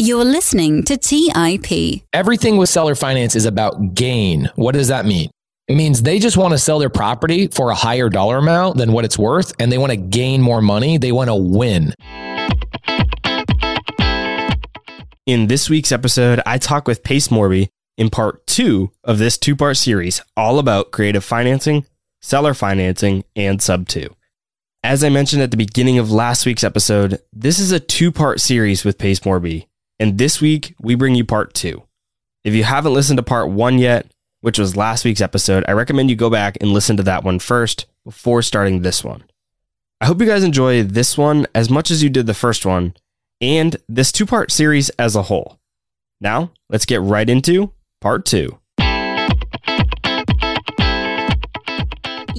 You're listening to TIP. Everything with seller finance is about gain. What does that mean? It means they just want to sell their property for a higher dollar amount than what it's worth, and they want to gain more money. They want to win. In this week's episode, I talk with Pace Morby in part two of this two part series all about creative financing, seller financing, and sub two. As I mentioned at the beginning of last week's episode, this is a two part series with Pace Morby and this week, we bring you part two. If you haven't listened to part one yet, which was last week's episode, I recommend you go back and listen to that one first before starting this one. I hope you guys enjoy this one as much as you did the first one and this two part series as a whole. Now, let's get right into part two.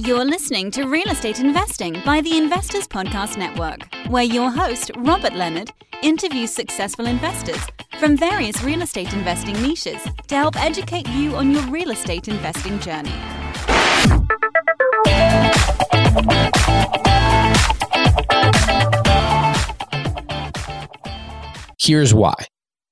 You're listening to Real Estate Investing by the Investors Podcast Network, where your host, Robert Leonard, interviews successful investors from various real estate investing niches to help educate you on your real estate investing journey. Here's why.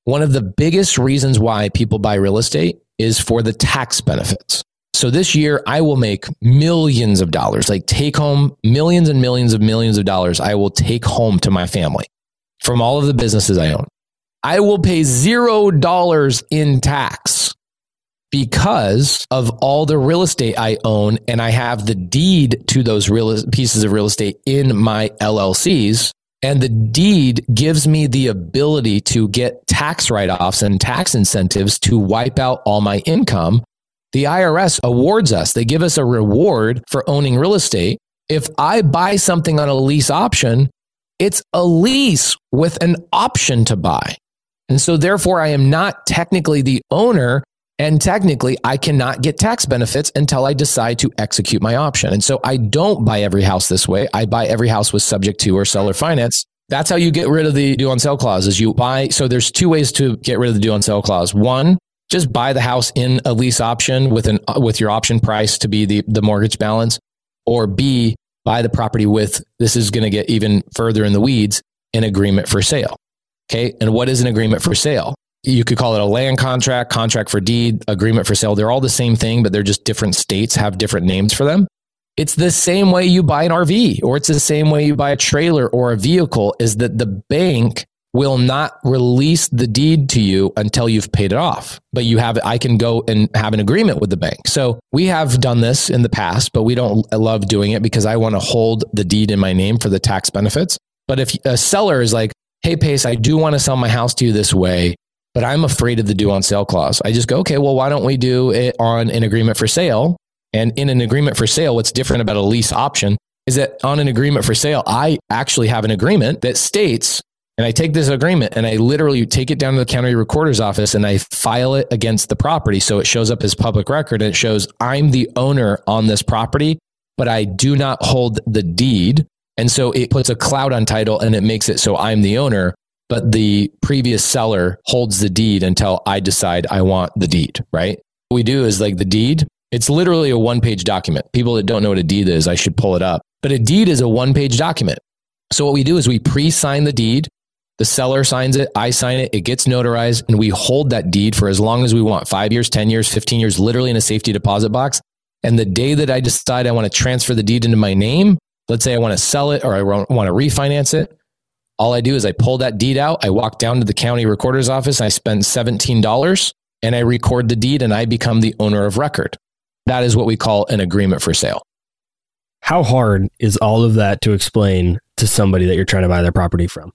One of the biggest reasons why people buy real estate is for the tax benefits. So this year, I will make millions of dollars, like take home millions and millions of millions of dollars. I will take home to my family from all of the businesses I own. I will pay zero dollars in tax because of all the real estate I own and I have the deed to those real pieces of real estate in my LLCs. And the deed gives me the ability to get tax write offs and tax incentives to wipe out all my income the IRS awards us, they give us a reward for owning real estate. If I buy something on a lease option, it's a lease with an option to buy. And so, therefore, I am not technically the owner. And technically, I cannot get tax benefits until I decide to execute my option. And so, I don't buy every house this way. I buy every house with subject to or seller finance. That's how you get rid of the due on sale clause is you buy. So there's two ways to get rid of the due on sale clause. One, just buy the house in a lease option with an with your option price to be the the mortgage balance or b buy the property with this is going to get even further in the weeds an agreement for sale. Okay and what is an agreement for sale? You could call it a land contract contract for deed agreement for sale. They're all the same thing but they're just different states have different names for them. It's the same way you buy an RV or it's the same way you buy a trailer or a vehicle is that the bank will not release the deed to you until you've paid it off. But you have, I can go and have an agreement with the bank. So we have done this in the past, but we don't love doing it because I want to hold the deed in my name for the tax benefits. But if a seller is like, Hey, Pace, I do want to sell my house to you this way, but I'm afraid of the due on sale clause. I just go, okay, well, why don't we do it on an agreement for sale? And in an agreement for sale, what's different about a lease option is that on an agreement for sale, I actually have an agreement that states and I take this agreement and I literally take it down to the county recorder's office and I file it against the property. So it shows up as public record and it shows I'm the owner on this property, but I do not hold the deed. And so it puts a cloud on title and it makes it so I'm the owner, but the previous seller holds the deed until I decide I want the deed, right? What we do is like the deed, it's literally a one page document. People that don't know what a deed is, I should pull it up. But a deed is a one page document. So what we do is we pre sign the deed the seller signs it, I sign it, it gets notarized, and we hold that deed for as long as we want five years, 10 years, 15 years, literally in a safety deposit box. And the day that I decide I want to transfer the deed into my name, let's say I want to sell it or I want to refinance it, all I do is I pull that deed out, I walk down to the county recorder's office, I spend $17 and I record the deed and I become the owner of record. That is what we call an agreement for sale. How hard is all of that to explain to somebody that you're trying to buy their property from?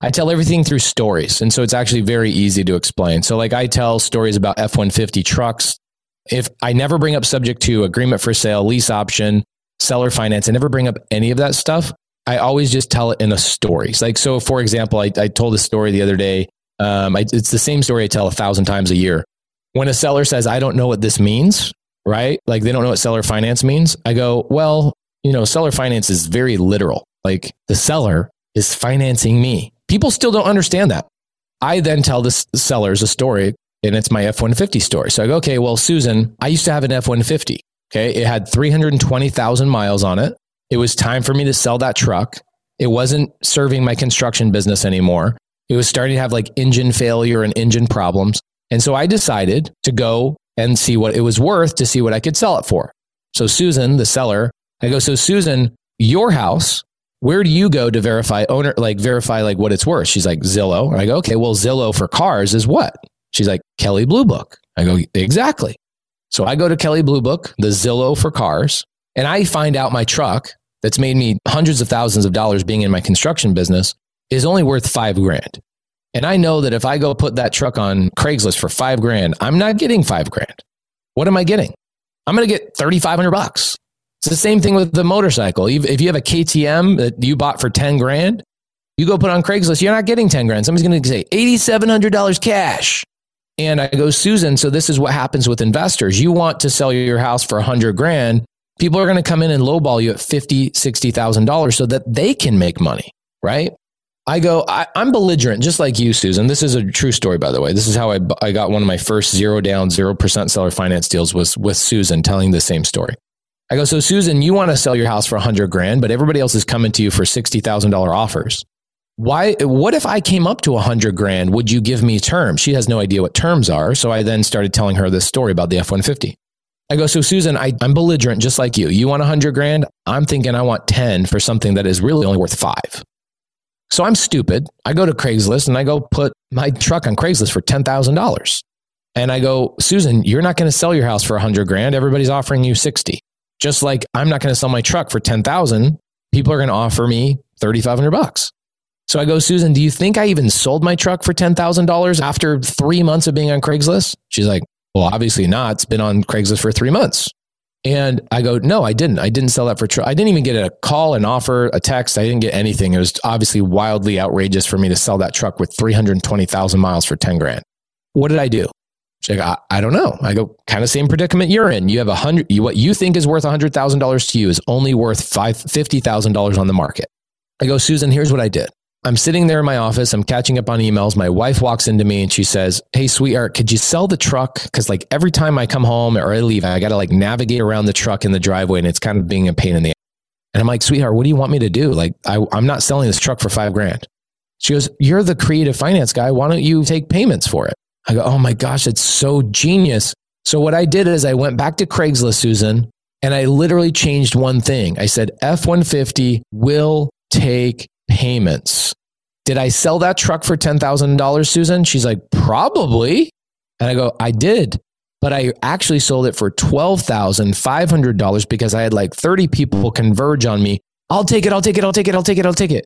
I tell everything through stories. And so it's actually very easy to explain. So, like, I tell stories about F 150 trucks. If I never bring up subject to agreement for sale, lease option, seller finance, I never bring up any of that stuff. I always just tell it in a story. Like, so for example, I, I told a story the other day. Um, I, it's the same story I tell a thousand times a year. When a seller says, I don't know what this means, right? Like, they don't know what seller finance means. I go, well, you know, seller finance is very literal. Like, the seller is financing me People still don't understand that. I then tell the sellers a story, and it's my F 150 story. So I go, okay, well, Susan, I used to have an F 150. Okay. It had 320,000 miles on it. It was time for me to sell that truck. It wasn't serving my construction business anymore. It was starting to have like engine failure and engine problems. And so I decided to go and see what it was worth to see what I could sell it for. So Susan, the seller, I go, so Susan, your house, where do you go to verify owner, like verify like what it's worth? She's like Zillow. And I go, okay, well, Zillow for cars is what? She's like Kelley Blue Book. I go, exactly. So I go to Kelley Blue Book, the Zillow for cars, and I find out my truck that's made me hundreds of thousands of dollars being in my construction business is only worth five grand. And I know that if I go put that truck on Craigslist for five grand, I'm not getting five grand. What am I getting? I'm going to get 3,500 bucks. It's the same thing with the motorcycle. If you have a KTM that you bought for 10 grand, you go put on Craigslist, you're not getting 10 grand. Somebody's going to say $8,700 cash. And I go, Susan, so this is what happens with investors. You want to sell your house for 100 grand. People are going to come in and lowball you at $50,000, $60,000 so that they can make money, right? I go, I, am belligerent, just like you, Susan. This is a true story, by the way. This is how I, I got one of my first zero down, 0% seller finance deals was with Susan telling the same story. I go, so Susan, you want to sell your house for a 100 grand, but everybody else is coming to you for $60,000 offers. Why, what if I came up to a 100 grand? Would you give me terms? She has no idea what terms are. So I then started telling her this story about the F 150. I go, so Susan, I, I'm belligerent just like you. You want a 100 grand? I'm thinking I want 10 for something that is really only worth five. So I'm stupid. I go to Craigslist and I go put my truck on Craigslist for $10,000. And I go, Susan, you're not going to sell your house for a 100 grand. Everybody's offering you 60. Just like I'm not going to sell my truck for 10,000, people are going to offer me 3,500 bucks. So I go, Susan, do you think I even sold my truck for $10,000 after three months of being on Craigslist? She's like, well, obviously not. It's been on Craigslist for three months. And I go, no, I didn't. I didn't sell that for, tr- I didn't even get a call, an offer, a text. I didn't get anything. It was obviously wildly outrageous for me to sell that truck with 320,000 miles for 10 grand. What did I do? She's like, I, I don't know. I go, kind of same predicament you're in. You have a hundred, you, what you think is worth a hundred thousand dollars to you is only worth five, $50,000 on the market. I go, Susan, here's what I did. I'm sitting there in my office. I'm catching up on emails. My wife walks into me and she says, Hey, sweetheart, could you sell the truck? Because like every time I come home or I leave, I got to like navigate around the truck in the driveway and it's kind of being a pain in the ass. And I'm like, sweetheart, what do you want me to do? Like, I, I'm not selling this truck for five grand. She goes, You're the creative finance guy. Why don't you take payments for it? I go, Oh my gosh, it's so genius. So what I did is I went back to Craigslist, Susan, and I literally changed one thing. I said, F 150 will take payments. Did I sell that truck for $10,000, Susan? She's like, probably. And I go, I did. But I actually sold it for $12,500 because I had like 30 people converge on me. I'll take it. I'll take it. I'll take it. I'll take it. I'll take it.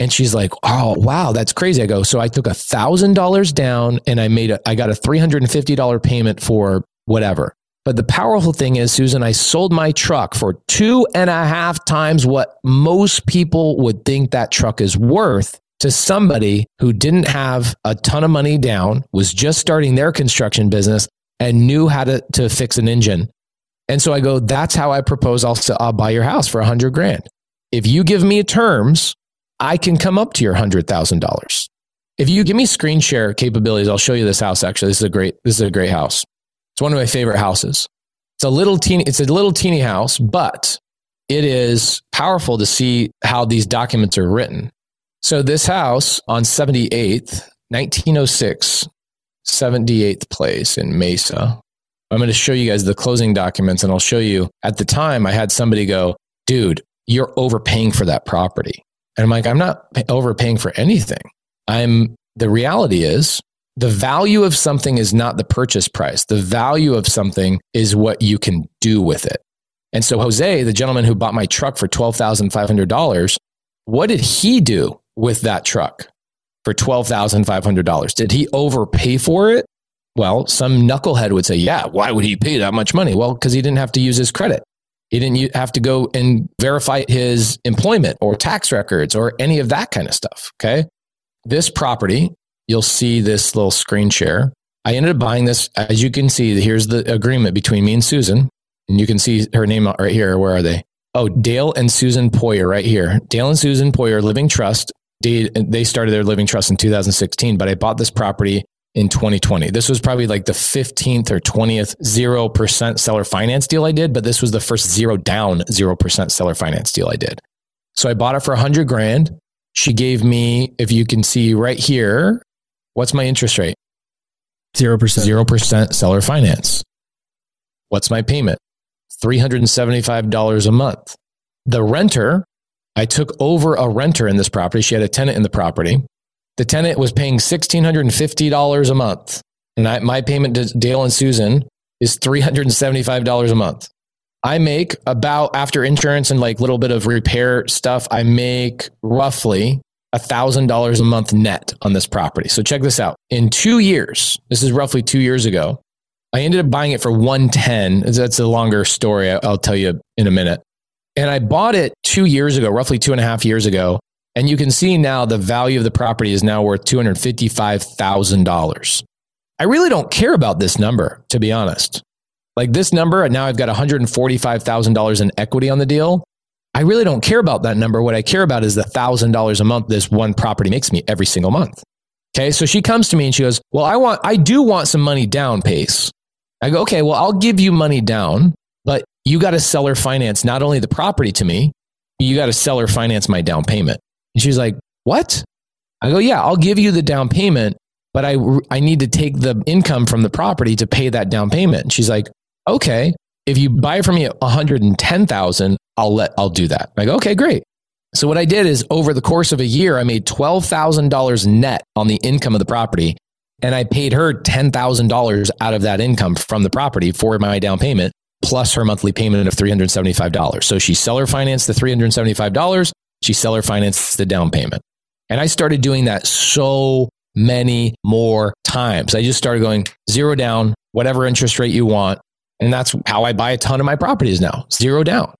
And she's like, oh, wow, that's crazy. I go, so I took a $1,000 down and I made a, I got a $350 payment for whatever. But the powerful thing is, Susan, I sold my truck for two and a half times what most people would think that truck is worth to somebody who didn't have a ton of money down, was just starting their construction business, and knew how to, to fix an engine. And so I go, that's how I propose I'll, I'll buy your house for a hundred grand. If you give me terms, I can come up to your hundred thousand dollars. If you give me screen share capabilities, I'll show you this house. Actually, this is a great, this is a great house. It's one of my favorite houses. It's a little teeny, it's a little teeny house, but it is powerful to see how these documents are written. So this house on 78th, 1906, 78th place in Mesa. I'm going to show you guys the closing documents and I'll show you at the time I had somebody go, dude, you're overpaying for that property. And I'm like, I'm not overpaying for anything. I'm the reality is the value of something is not the purchase price. The value of something is what you can do with it. And so Jose, the gentleman who bought my truck for $12,500, what did he do with that truck for $12,500? Did he overpay for it? Well, some knucklehead would say, yeah, why would he pay that much money? Well, because he didn't have to use his credit. He didn't have to go and verify his employment or tax records or any of that kind of stuff. Okay. This property you'll see this little screen share. I ended up buying this. As you can see, here's the agreement between me and Susan. And you can see her name right here. Where are they? Oh, Dale and Susan Poyer right here. Dale and Susan Poyer Living Trust. They, they started their living trust in 2016, but I bought this property in 2020. This was probably like the 15th or 20th 0% seller finance deal I did, but this was the first zero down 0% seller finance deal I did. So I bought it for 100 grand. she gave me, if you can see right here, what's my interest rate? 0%. 0% seller finance. What's my payment? $375 a month. The renter, I took over a renter in this property. She had a tenant in the property. The tenant was paying $1,650 a month. And I, my payment to Dale and Susan is $375 a month. I make about after insurance and like little bit of repair stuff, I make roughly $1,000 a month net on this property. So check this out. In two years, this is roughly two years ago, I ended up buying it for 110. That's a longer story. I'll tell you in a minute. And I bought it two years ago, roughly two and a half years ago. And you can see now the value of the property is now worth $255,000. I really don't care about this number, to be honest. Like this number, and now I've got $145,000 in equity on the deal. I really don't care about that number. What I care about is the $1,000 a month this one property makes me every single month. Okay. So she comes to me and she goes, Well, I want, I do want some money down, Pace. I go, Okay, well, I'll give you money down, but you got to seller finance not only the property to me, you got to seller finance my down payment. And she's like, What? I go, Yeah, I'll give you the down payment, but I, I need to take the income from the property to pay that down payment. And she's like, Okay, if you buy it from me at 110,000, I'll let, I'll do that. I go, okay, great. So what I did is over the course of a year, I made $12,000 net on the income of the property. And I paid her $10,000 out of that income from the property for my down payment, plus her monthly payment of $375. So she seller financed the $375. She seller financed the down payment. And I started doing that so many more times. I just started going zero down, whatever interest rate you want. And that's how I buy a ton of my properties now, zero down.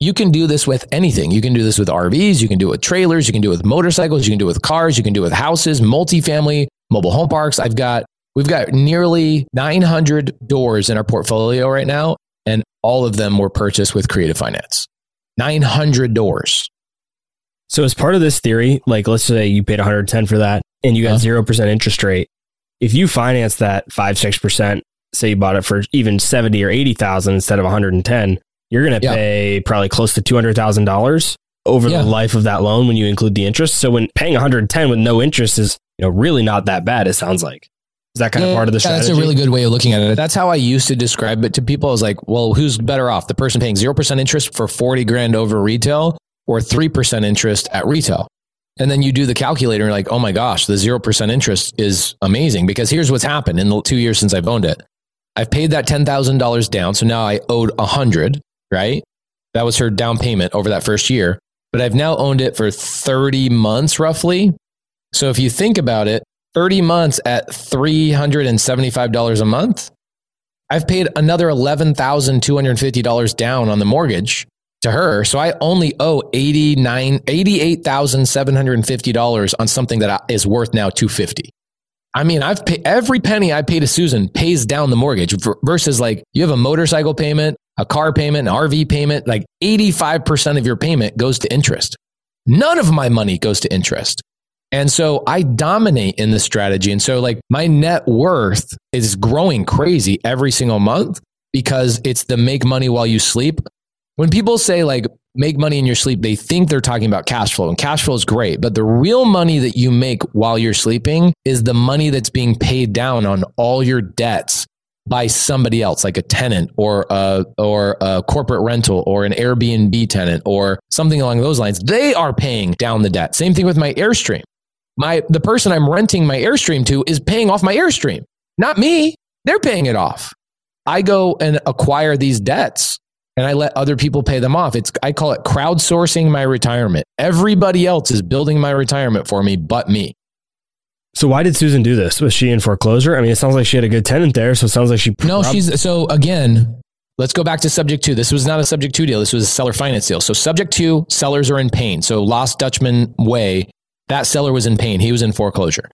You can do this with anything. You can do this with RVs. You can do it with trailers. You can do it with motorcycles. You can do it with cars. You can do it with houses, multifamily, mobile home parks. I've got, we've got nearly 900 doors in our portfolio right now, and all of them were purchased with creative finance. 900 doors. So as part of this theory, like let's say you paid 110 for that and you got Uh-huh. 0% interest rate. If you finance that 5 6%, say you bought it for even 70 or 80,000 instead of 110, you're going to Yeah. pay probably close to $200,000 over Yeah. the life of that loan when you include the interest. So when paying 110 with no interest is, you know, really not that bad it sounds like. Is that kind of part of the Yeah, strategy? That's a really good way of looking at it. That's how I used to describe it to people. I was like, well, who's better off? The person paying 0% interest for 40 grand over retail or 3% interest at retail? And then you do the calculator and you're like, oh my gosh, the 0% interest is amazing because here's what's happened in the two years since I've owned it. I've paid that $10,000 down. So now I owed 100, right? That was her down payment over that first year. But I've now owned it for 30 months roughly. So if you think about it, 30 months at $375 a month, I've paid another $11,250 down on the mortgage to her. So I only owe 89, $88,750 on something that is worth now 250. I mean, I've paid every penny I pay to Susan pays down the mortgage versus like you have a motorcycle payment, a car payment, an RV payment, like 85% of your payment goes to interest. None of my money goes to interest. And so I dominate in this strategy. And so like my net worth is growing crazy every single month because it's the make money while you sleep. When people say like make money in your sleep, they think they're talking about cash flow and cash flow is great. But the real money that you make while you're sleeping is the money that's being paid down on all your debts by somebody else, like a tenant or a, or a corporate rental or an Airbnb tenant or something along those lines. They are paying down the debt. Same thing with my Airstream. My, the person I'm renting my Airstream to is paying off my Airstream, not me. They're paying it off. I go and acquire these debts and I let other people pay them off. It's, I call it crowdsourcing my retirement. Everybody else is building my retirement for me, but me. So why did Susan do this? Was she in foreclosure? I mean, it sounds like she had a good tenant there, so it sounds like she No, she's so again. Let's go back to subject to. This was not a subject to deal. This was a seller finance deal. So subject to, sellers are in pain. So Lost Dutchman way, that seller was in pain. He was in foreclosure.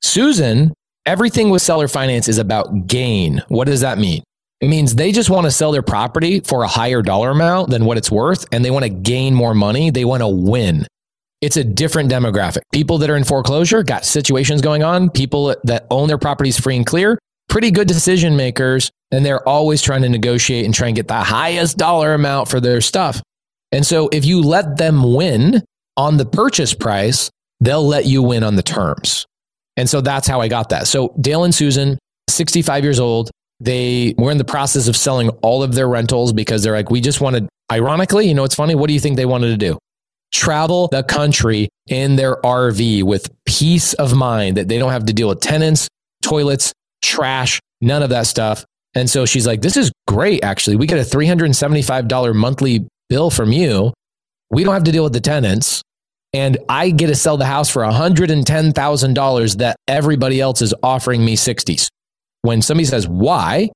Susan, everything with seller finance is about gain. What does that mean? It means they just want to sell their property for a higher dollar amount than what it's worth, and they want to gain more money. They want to win. It's a different demographic. People that are in foreclosure got situations going on. People that own their properties free and clear, pretty good decision makers, and they're always trying to negotiate and try and get the highest dollar amount for their stuff. And so if you let them win on the purchase price, they'll let you win on the terms. And so that's how I got that. So Dale and Susan, 65 years old, they were in the process of selling all of their rentals because they're like, we just wanted, ironically, you know, it's funny. What do you think they wanted to do? Travel the country in their RV with peace of mind that they don't have to deal with tenants, toilets, trash, none of that stuff. And so she's like, this is great, actually. We get a $375 monthly bill from you. We don't have to deal with the tenants. And I get to sell the house for $110,000 that everybody else is offering me 60s. When somebody says, why?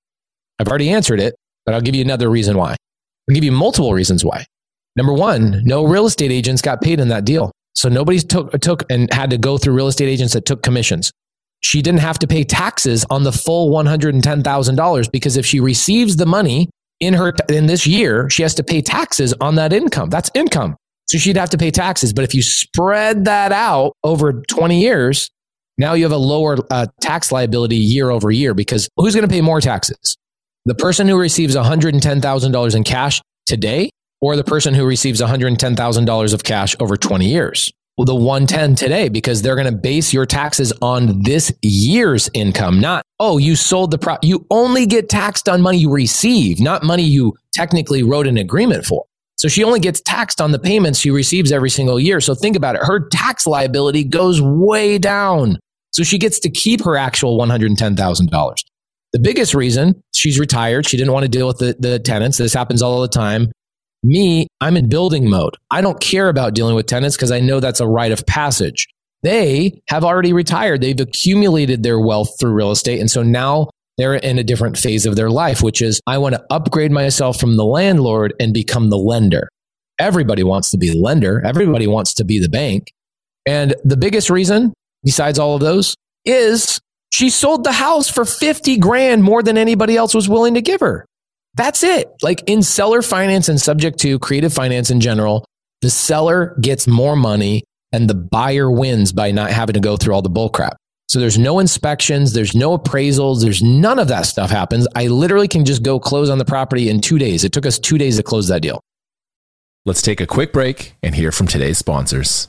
I've already answered it, but I'll give you another reason why. I'll give you multiple reasons why. Number one, no real estate agents got paid in that deal. So nobody took, took and had to go through real estate agents that took commissions. She didn't have to pay taxes on the full $110,000 because if she receives the money in her in this year, she has to pay taxes on that income. That's income. So she'd have to pay taxes. But if you spread that out over 20 years, now you have a lower uh, tax liability year over year because who's going to pay more taxes? The person who receives $110,000 in cash today or the person who receives $110,000 of cash over 20 years? Well, the 110 today because they're going to base your taxes on this year's income, not, oh, you sold the pro. You only get taxed on money you receive, not money you technically wrote an agreement for. So she only gets taxed on the payments she receives every single year. So think about it. Her tax liability goes way down. So she gets to keep her actual $110,000. The biggest reason she's retired, she didn't want to deal with the, the tenants. This happens all the time. Me, I'm in building mode. I don't care about dealing with tenants because I know that's a rite of passage. They have already retired. They've accumulated their wealth through real estate. And so now they're in a different phase of their life, which is I want to upgrade myself from the landlord and become the lender. Everybody wants to be the lender. Everybody wants to be the bank. And the biggest reason, besides all of those, is she sold the house for 50 grand more than anybody else was willing to give her. That's it. Like in seller finance and subject to creative finance in general, the seller gets more money and the buyer wins by not having to go through all the bull crap. So there's no inspections, there's no appraisals, there's none of that stuff happens. I literally can just go close on the property in two days. It took us two days to close that deal. Let's take a quick break and hear from today's sponsors.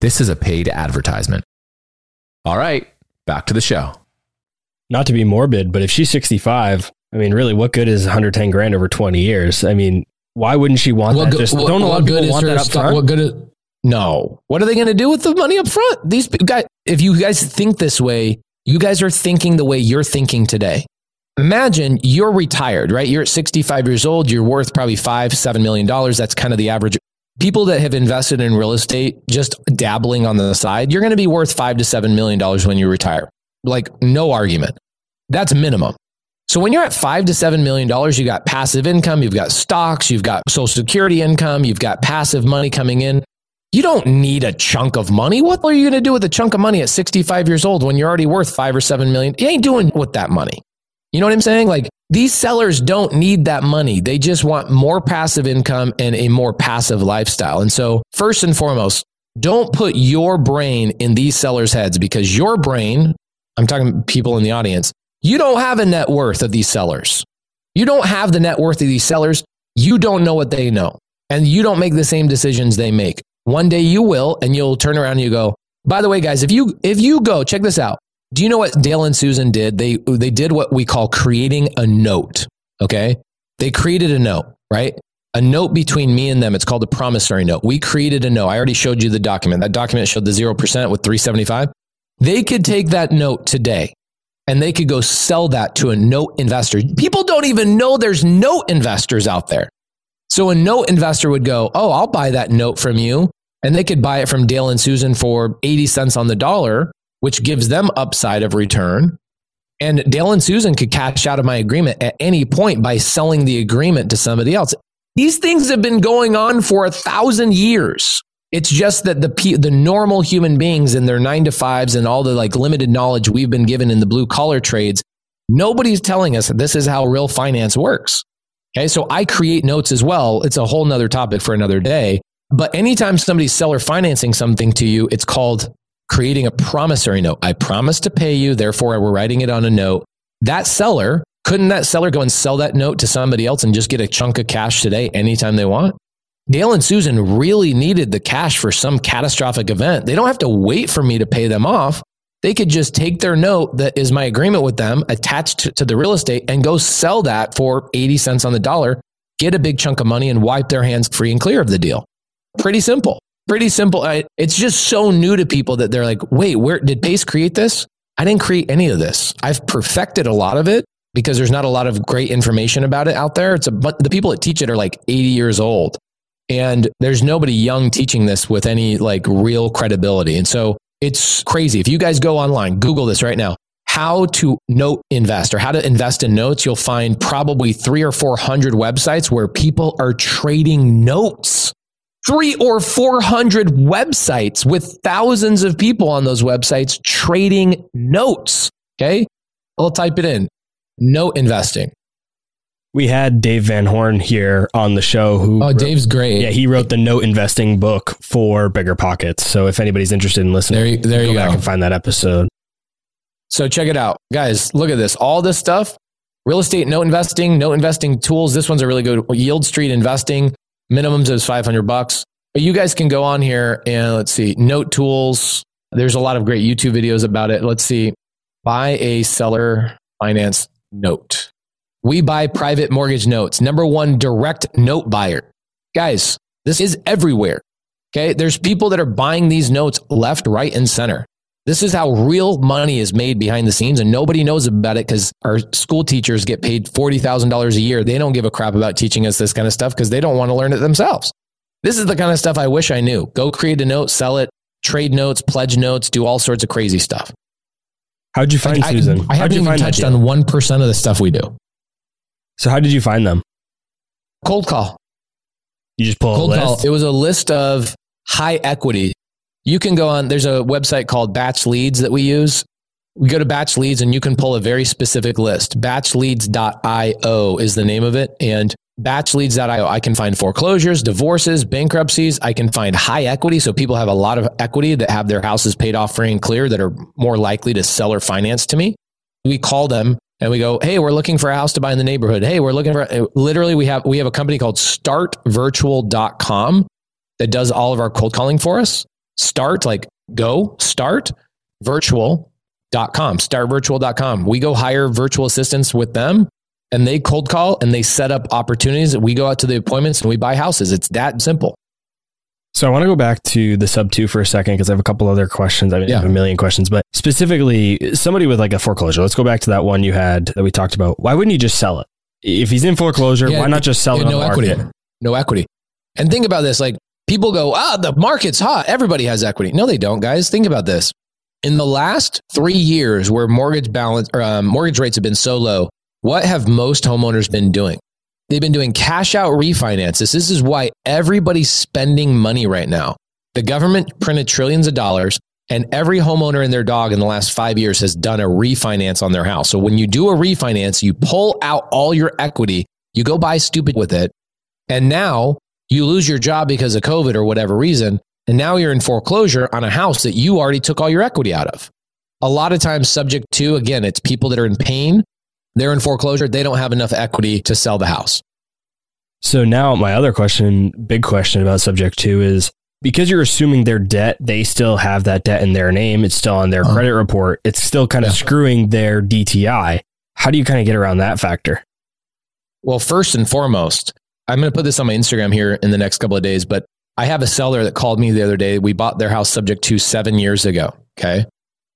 This is a paid advertisement. All right, back to the show. not to be morbid, but if she's 65, I mean, really, what good is 110 grand over 20 years? I mean, why wouldn't she want What that? good- Just what- don't a lot of good people is want her that up front? What good is, no. What are they going to do with the money up front? These guys, if you guys think this way, you guys are thinking the way you're thinking today. Imagine you're retired, right? You're at 65 years old. You're worth probably five, seven million dollars. That's kind of the average. People that have invested in real estate, just dabbling on the side, you're going to be worth five to seven million dollars when you retire. Like, no argument. That's minimum. So when you're at five to seven million dollars, you got passive income, you've got stocks, you've got social security income, you've got passive money coming in. You don't need a chunk of money. What are you going to do with a chunk of money at 65 years old when you're already worth five or seven million? You ain't doing with that money. You know what I'm saying? Like these sellers don't need that money. They just want more passive income and a more passive lifestyle. And so, first and foremost, don't put your brain in these sellers' heads because your brain, I'm talking people in the audience, you don't have a net worth of these sellers. You don't have the net worth of these sellers. You don't know what they know. And you don't make the same decisions they make. One day you will, and you'll turn around and you go, by the way, guys, if you if you go, check this out. Do you know what Dale and Susan did? They they did what we call creating a note. Okay. They created a note, right? A note between me and them. It's called a promissory note. We created a note. I already showed you the document. That document showed the 0% with 375. They could take that note today and they could go sell that to a note investor. People don't even know there's note investors out there. So a note investor would go, Oh, I'll buy that note from you. And they could buy it from Dale and Susan for 80 cents on the dollar, which gives them upside of return. And Dale and Susan could cash out of my agreement at any point by selling the agreement to somebody else. These things have been going on for a thousand years. It's just that the the normal human beings and their nine to fives and all the like limited knowledge we've been given in the blue collar trades, nobody's telling us this is how real finance works. Okay, so I create notes as well. It's a whole nother topic for another day. But anytime somebody's seller financing something to you, it's called creating a promissory note. I promise to pay you, therefore we're writing it on a note. That seller, couldn't that seller go and sell that note to somebody else and just get a chunk of cash today anytime they want? Dale and Susan really needed the cash for some catastrophic event. They don't have to wait for me to pay them off. They could just take their note that is my agreement with them attached to the real estate and go sell that for 80 cents on the dollar, get a big chunk of money and wipe their hands free and clear of the deal. Pretty simple. Pretty simple. I, it's just so new to people that they're like, wait, where did Pace create this? I didn't create any of this. I've perfected a lot of it because there's not a lot of great information about it out there. It's a, but the people that teach it are like 80 years old. And there's nobody young teaching this with any like real credibility. And so it's crazy. If you guys go online, Google this right now, how to note invest or how to invest in notes, you'll find probably three or 400 websites where people are trading notes. Three or 400 websites with thousands of people on those websites trading notes. Okay. I'll type it in note investing. We had Dave Van Horn here on the show who Oh, wrote- Dave's great. yeah, he wrote the note investing book for BiggerPockets. So if anybody's interested in listening, There you- there you back go. and find that episode. So check it out. Guys, look at this. All this stuff, real estate, note investing, note investing tools. This one's a really good Yieldstreet investing. Minimums is 500 bucks. But you guys can go on here and let's see, note tools. There's a lot of great YouTube videos about it. Let's see, buy a seller finance note. We buy private mortgage notes. Number one, direct note buyer. Guys, this is everywhere. Okay. There's people that are buying these notes left, right, and center. This is how real money is made behind the scenes, and nobody knows about it because our school teachers get paid $40,000 a year. They don't give a crap about teaching us this kind of stuff because they don't want to learn it themselves. This is the kind of stuff I wish I knew. Go create a note, sell it, trade notes, pledge notes, do all sorts of crazy stuff. How'd you find I, Susan? I How'd haven't you even touched on 1% of the stuff we do. So how did you find them? Cold call. You just pull Cold a call. It was a list of high equity. You can go on, there's a website called BatchLeads that we use. We go to BatchLeads and you can pull a very specific list. Batchleads.io is the name of it. And batchleads.io, I can find foreclosures, divorces, bankruptcies. I can find high equity. So people have a lot of equity that have their houses paid off free and clear that are more likely to sell or finance to me. We call them and we go, Hey, we're looking for a house to buy in the neighborhood. Hey, we're looking for, literally, we have, we have a company called startvirtual.com that does all of our cold calling for us. Start, like go, start virtual startvirtual.com. We go hire virtual assistants with them and they cold call and they set up opportunities. We go out to the appointments and we buy houses. It's that simple. So I want to go back to the sub two for a second because I have a couple other questions. I, mean, Yeah. I have a million questions, but specifically somebody with like a foreclosure. Let's go back to that one you had that we talked about. Why wouldn't you just sell it? If he's in foreclosure, Yeah, why not just sell Yeah, it on no the equity. market? No equity. And think about this like people go, ah, the market's hot. Everybody has equity. No, they don't, guys. Think about this. In the last three years, where mortgage balance or um, mortgage rates have been so low, what have most homeowners been doing? They've been doing cash out refinances. This is why everybody's spending money right now. The government printed trillions of dollars, and every homeowner and their dog in the last five years has done a refinance on their house. So when you do a refinance, you pull out all your equity, you go buy stupid with it, and now you lose your job because of COVID or whatever reason. And now you're in foreclosure on a house that you already took all your equity out of. A lot of times, subject to, again, it's people that are in pain. They're in foreclosure. They don't have enough equity to sell the house. So now my other question, big question about subject to is because you're assuming their debt, they still have that debt in their name. It's still on their Uh-huh. credit report. It's still kind of Yeah. screwing their DTI. How do you kind of get around that factor? Well, first and foremost, I'm going to put this on my Instagram here in the next couple of days, but I have a seller that called me the other day. We bought their house subject to seven years ago. Okay.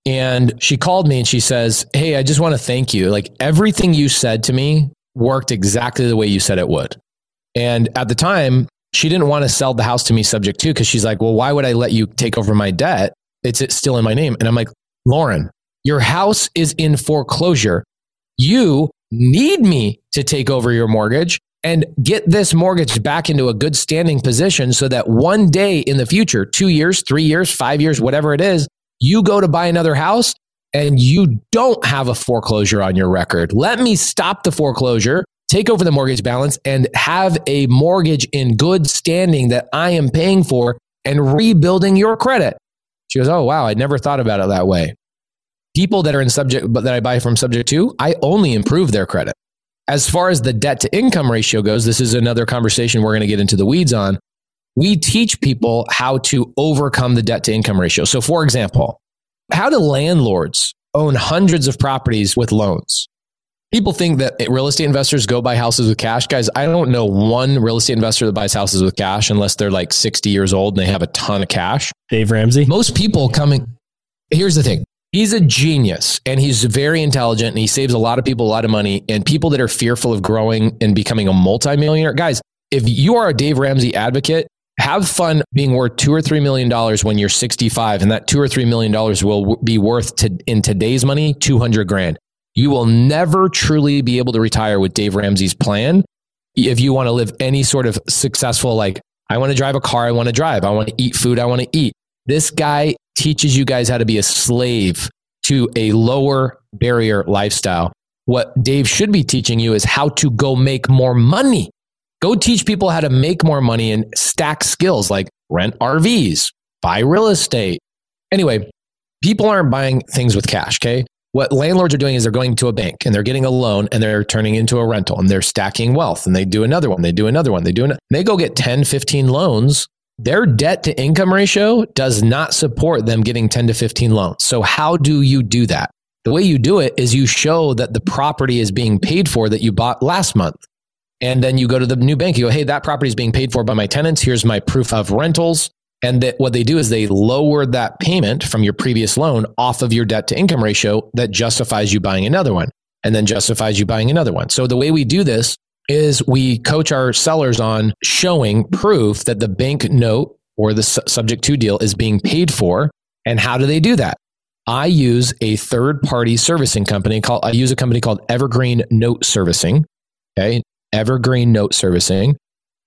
And she called me and she says, Hey, I just want to thank you. Like everything you said to me worked exactly the way you said it would. And at the time, she didn't want to sell the house to me subject to because she's like, Well, why would I let you take over my debt? It's still in my name. And I'm like, Lauren, your house is in foreclosure. You need me to take over your mortgage and get this mortgage back into a good standing position so that one day in the future, two years, three years, five years, whatever it is, you go to buy another house and you don't have a foreclosure on your record. Let me stop the foreclosure, take over the mortgage balance, and have a mortgage in good standing that I am paying for and rebuilding your credit. She goes, Oh, wow, I never thought about it that way. People that are in subject, but that I buy from subject to, I only improve their credit. As far as the debt to income ratio goes, this is another conversation we're going to get into the weeds on. We teach people how to overcome the debt to income ratio. So, for example, how do landlords own hundreds of properties with loans? People think that real estate investors go buy houses with cash. Guys, I don't know one real estate investor that buys houses with cash unless they're like 60 years old and they have a ton of cash. Dave Ramsey? Most people coming, here's the thing. He's a genius and he's very intelligent and he saves a lot of people a lot of money. And people that are fearful of growing and becoming a multimillionaire, guys, if you are a Dave Ramsey advocate, have fun being worth two or three million dollars when you're 65, and that two or three million dollars will be worth to, in today's money 200 grand. You will never truly be able to retire with Dave Ramsey's plan if you want to live any sort of successful, like, I want to drive a car, I want to drive, I want to eat food, I want to eat. This guy teaches you guys how to be a slave to a lower barrier lifestyle. What Dave should be teaching you is how to go make more money. Go teach people how to make more money and stack skills like rent RVs, buy real estate. Anyway, people aren't buying things with cash, okay? What landlords are doing is they're going to a bank and they're getting a loan and they're turning into a rental and they're stacking wealth and they do another one, they do another one, they do another. They go get 10, 15 loans. Their debt to income ratio does not support them getting 10 to 15 loans. So how do you do that? The way you do it is you show that the property is being paid for that you bought last month. And then you go to the new bank, you go, hey, that property is being paid for by my tenants. Here's my proof of rentals. And that what they do is they lower that payment from your previous loan off of your debt to income ratio that justifies you buying another one and then justifies you buying another one. So the way we do this is we coach our sellers on showing proof that the bank note or the su- subject to deal is being paid for. And how do they do that? I use a third party servicing company called, I use a company called Evergreen Note Servicing. Okay. Evergreen Note Servicing.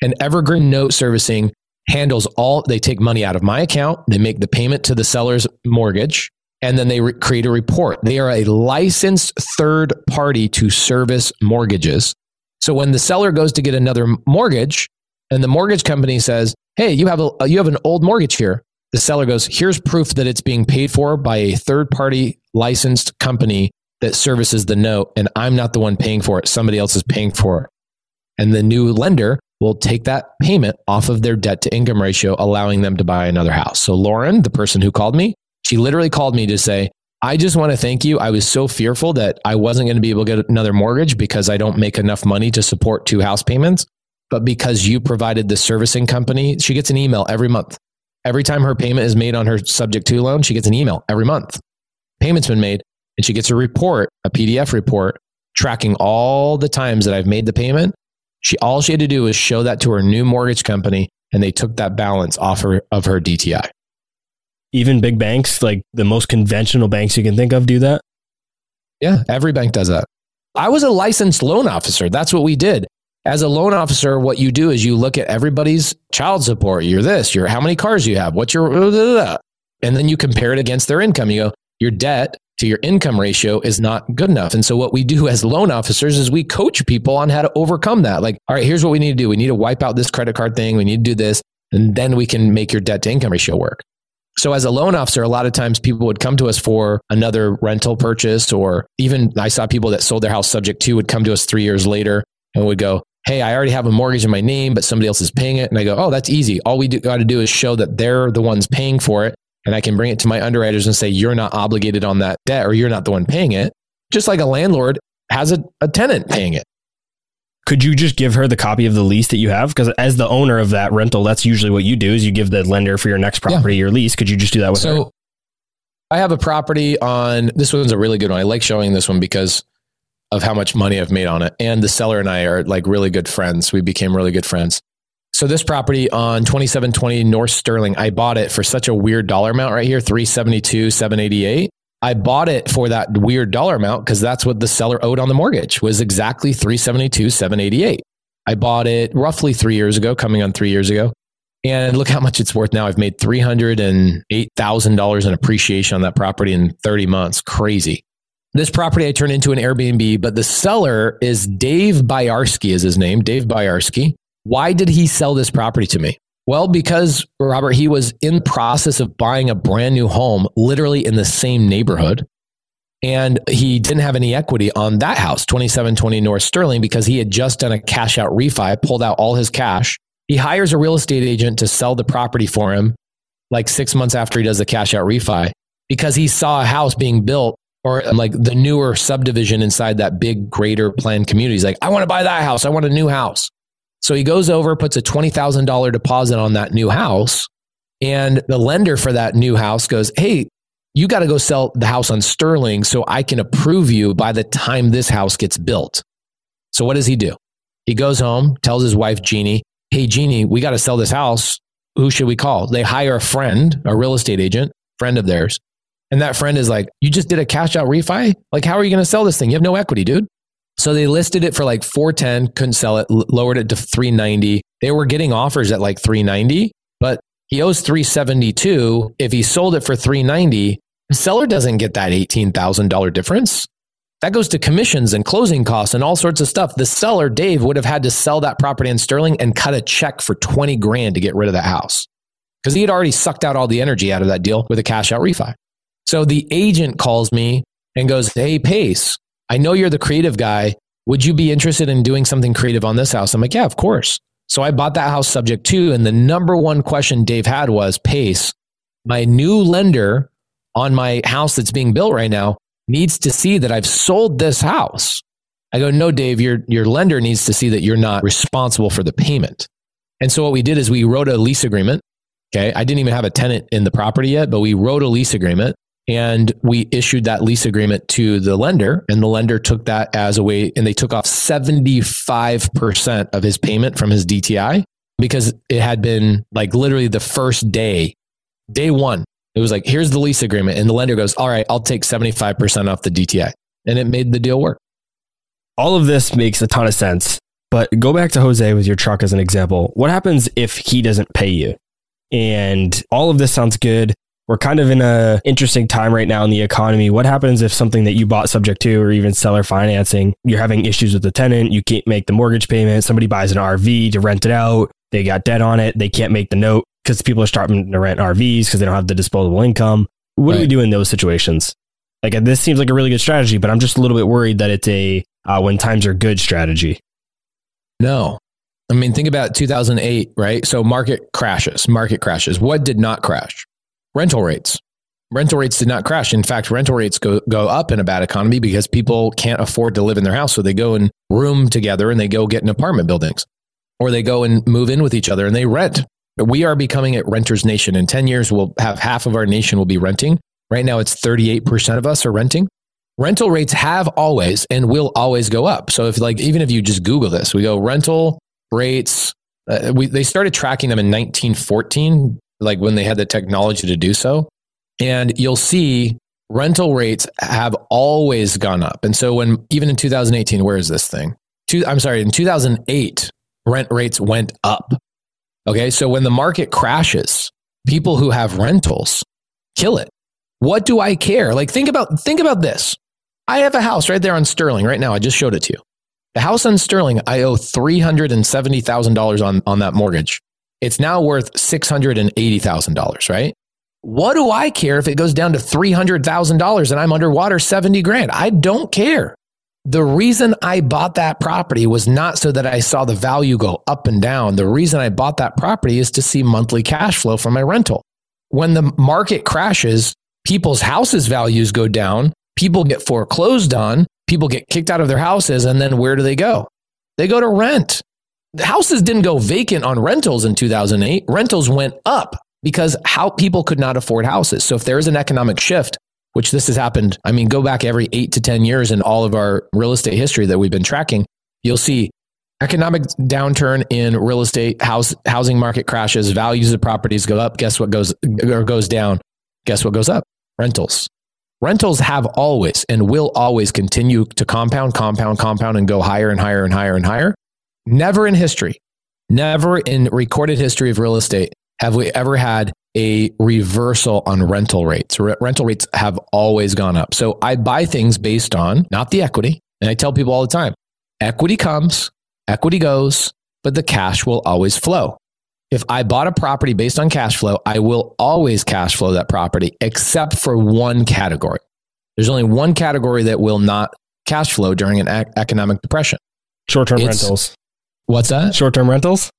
And Evergreen Note Servicing handles all, they take money out of my account, they make the payment to the seller's mortgage, and then they re- create a report. They are a licensed third party to service mortgages. So when the seller goes to get another mortgage and the mortgage company says, Hey, you have, a, uh, you have an old mortgage here. The seller goes, Here's proof that it's being paid for by a third party licensed company that services the note, and I'm not the one paying for it. Somebody else is paying for it. And the new lender will take that payment off of their debt to income ratio, allowing them to buy another house. So, Lauren, the person who called me, she literally called me to say, I just want to thank you. I was so fearful that I wasn't going to be able to get another mortgage because I don't make enough money to support two house payments. But because you provided the servicing company, she gets an email every month. Every time her payment is made on her subject to loan, she gets an email every month. Payment's been made, and she gets a report, a PDF report, tracking all the times that I've made the payment. She all she had to do was show that to her new mortgage company, and they took that balance off her, of her DTI even big banks, like the most conventional banks you can think of, do that? Yeah, every bank does that. I was a licensed loan officer. That's what we did. As a loan officer, what you do is you look at everybody's child support. You're this, you're how many cars you have, what's your, blah, blah, blah, and then you compare it against their income. You go, your debt to your income ratio is not good enough. And so what we do as loan officers is we coach people on how to overcome that. Like, all right, here's what we need to do. We need to wipe out this credit card thing. We need to do this. And then we can make your debt to income ratio work. So as a loan officer, a lot of times people would come to us for another rental purchase, or even I saw people that sold their house subject to would come to us three years later and would go, Hey, I already have a mortgage in my name, but somebody else is paying it. And I go, Oh, that's easy. All we got to do is show that they're the ones paying for it. And I can bring it to my underwriters and say, You're not obligated on that debt or you're not the one paying it. Just like a landlord has a, a tenant paying it could you just give her the copy of the lease that you have? Because as the owner of that rental, that's usually what you do is you give the lender for your next property yeah. your lease. Could you just do that with so, her? I have a property on this one's a really good one. I like showing this one because of how much money I've made on it. And the seller and I are like really good friends. We became really good friends. So this property on 2720 North Sterling, I bought it for such a weird dollar amount right here, 372, 788. I bought it for that weird dollar amount because that's what the seller owed on the mortgage was exactly 372, 788. I bought it roughly three years ago, coming on three years ago. And look how much it's worth now. I've made $308,000 in appreciation on that property in 30 months. Crazy. This property I turned into an Airbnb, but the seller is Dave Byarski is his name, Dave Byarski. Why did he sell this property to me? Well, because Robert, he was in process of buying a brand new home, literally in the same neighborhood. And he didn't have any equity on that house, 2720 North Sterling, because he had just done a cash out refi, pulled out all his cash. He hires a real estate agent to sell the property for him like six months after he does the cash out refi because he saw a house being built or um, like the newer subdivision inside that big greater planned community. He's like, I want to buy that house. I want a new house. So he goes over, puts a $20,000 deposit on that new house. And the lender for that new house goes, Hey, you got to go sell the house on Sterling so I can approve you by the time this house gets built. So what does he do? He goes home, tells his wife, Jeannie, Hey, Jeannie, we got to sell this house. Who should we call? They hire a friend, a real estate agent, friend of theirs. And that friend is like, You just did a cash out refi? Like, how are you going to sell this thing? You have no equity, dude. So they listed it for like 410, couldn't sell it, lowered it to 390. They were getting offers at like 390, but he owes 372. If he sold it for 390, the seller doesn't get that $18,000 difference. That goes to commissions and closing costs and all sorts of stuff. The seller, Dave, would have had to sell that property in Sterling and cut a check for 20 grand to get rid of that house because he had already sucked out all the energy out of that deal with a cash out refi. So the agent calls me and goes, Hey, Pace, I know you're the creative guy. Would you be interested in doing something creative on this house? I'm like, yeah, of course. So I bought that house subject to. And the number one question Dave had was Pace, my new lender on my house that's being built right now needs to see that I've sold this house. I go, no, Dave, your, your lender needs to see that you're not responsible for the payment. And so what we did is we wrote a lease agreement. Okay. I didn't even have a tenant in the property yet, but we wrote a lease agreement and we issued that lease agreement to the lender, and the lender took that as a way, and they took off 75% of his payment from his DTI because it had been like literally the first day, day one. It was like, here's the lease agreement. And the lender goes, all right, I'll take 75% off the DTI. And it made the deal work. All of this makes a ton of sense. But go back to Jose with your truck as an example. What happens if he doesn't pay you? And all of this sounds good we're kind of in a interesting time right now in the economy. What happens if something that you bought subject to or even seller financing, you're having issues with the tenant, you can't make the mortgage payment, somebody buys an RV to rent it out, they got debt on it, they can't make the note because people are starting to rent RVs because they don't have the disposable income. What right. do we do in those situations? Like this seems like a really good strategy, but I'm just a little bit worried that it's a uh, when times are good strategy. No. I mean, think about 2008, right? So market crashes, market crashes. What did not crash? Rental rates. rental rates did not crash. In fact, rental rates go, go up in a bad economy because people can't afford to live in their house. So they go and room together and they go get in apartment buildings or they go and move in with each other and they rent. We are becoming a renters nation. In 10 years, we'll have half of our nation will be renting. Right now, it's 38% of us are renting. Rental rates have always and will always go up. So if like, even if you just Google this, we go rental rates, uh, we, they started tracking them in 1914, like when they had the technology to do so. And you'll see rental rates have always gone up. And so when even in 2018, where is this thing? Two, I'm sorry, in 2008, rent rates went up. Okay. So when the market crashes, people who have rentals kill it. What do I care? Like think about think about this. I have a house right there on Sterling right now. I just showed it to you. The house on Sterling, I owe $370,000 on, on that mortgage. It's now worth $680,000, right? What do I care if it goes down to $300,000 and I'm underwater 70 grand? I don't care. The reason I bought that property was not so that I saw the value go up and down. The reason I bought that property is to see monthly cash flow from my rental. When the market crashes, people's houses values go down, people get foreclosed on, people get kicked out of their houses, and then where do they go? They go to rent. The houses didn't go vacant on rentals in 2008. Rentals went up because how people could not afford houses. So if there is an economic shift, which this has happened, I mean, go back every eight to 10 years in all of our real estate history that we've been tracking, you'll see economic downturn in real estate, house, housing market crashes, values of properties go up. Guess what goes or goes down? Guess what goes up? Rentals. Rentals have always and will always continue to compound, compound, compound, and go higher and higher and higher and higher. Never in history, never in recorded history of real estate have we ever had a reversal on rental rates. R- rental rates have always gone up. So I buy things based on not the equity. And I tell people all the time equity comes, equity goes, but the cash will always flow. If I bought a property based on cash flow, I will always cash flow that property except for one category. There's only one category that will not cash flow during an ec- economic depression. Short term It's- rentals. What's that? Short term rentals?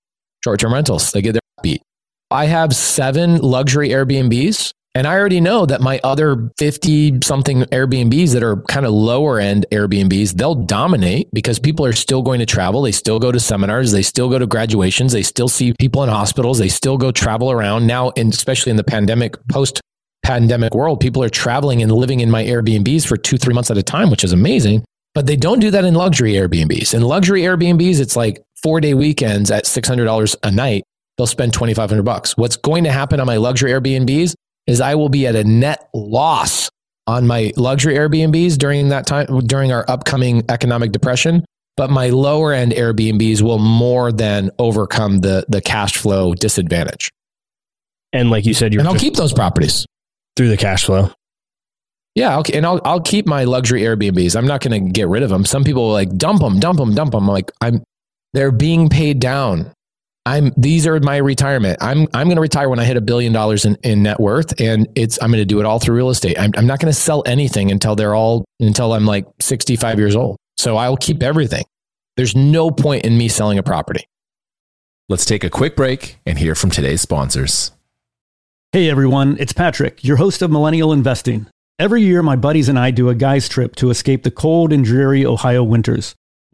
Short term rentals. They get their beat. I have seven luxury Airbnbs, and I already know that my other 50 something Airbnbs that are kind of lower end Airbnbs, they'll dominate because people are still going to travel. They still go to seminars. They still go to graduations. They still see people in hospitals. They still go travel around now, and especially in the pandemic, post pandemic world, people are traveling and living in my Airbnbs for two, three months at a time, which is amazing. But they don't do that in luxury Airbnbs. In luxury Airbnbs, it's like four day weekends at $600 a night they'll spend 2500 bucks. What's going to happen on my luxury Airbnbs is I will be at a net loss on my luxury Airbnbs during that time during our upcoming economic depression, but my lower end Airbnbs will more than overcome the the cash flow disadvantage. And like you said, you're And I'll keep those properties. through the cash flow. Yeah, okay, and I'll I'll keep my luxury Airbnbs. I'm not going to get rid of them. Some people like dump them, dump them, dump them. I'm like I'm they're being paid down. I'm these are my retirement. I'm I'm going to retire when I hit a billion dollars in, in net worth, and it's I'm going to do it all through real estate. I'm I'm not going to sell anything until they're all until I'm like 65 years old. So I'll keep everything. There's no point in me selling a property. Let's take a quick break and hear from today's sponsors. Hey everyone, it's Patrick, your host of Millennial Investing. Every year, my buddies and I do a guy's trip to escape the cold and dreary Ohio winters.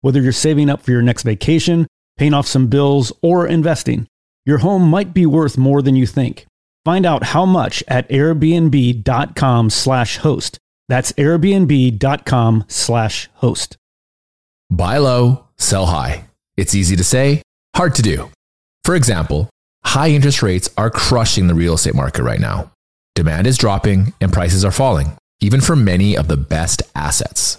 whether you're saving up for your next vacation, paying off some bills, or investing. Your home might be worth more than you think. Find out how much at airbnb.com slash host. That's airbnb.com slash host. Buy low, sell high. It's easy to say, hard to do. For example, high interest rates are crushing the real estate market right now. Demand is dropping and prices are falling, even for many of the best assets.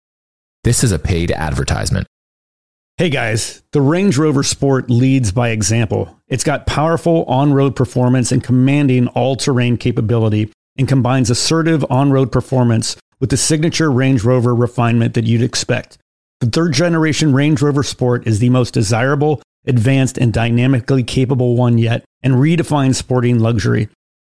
This is a paid advertisement. Hey guys, the Range Rover Sport leads by example. It's got powerful on road performance and commanding all terrain capability and combines assertive on road performance with the signature Range Rover refinement that you'd expect. The third generation Range Rover Sport is the most desirable, advanced, and dynamically capable one yet and redefines sporting luxury.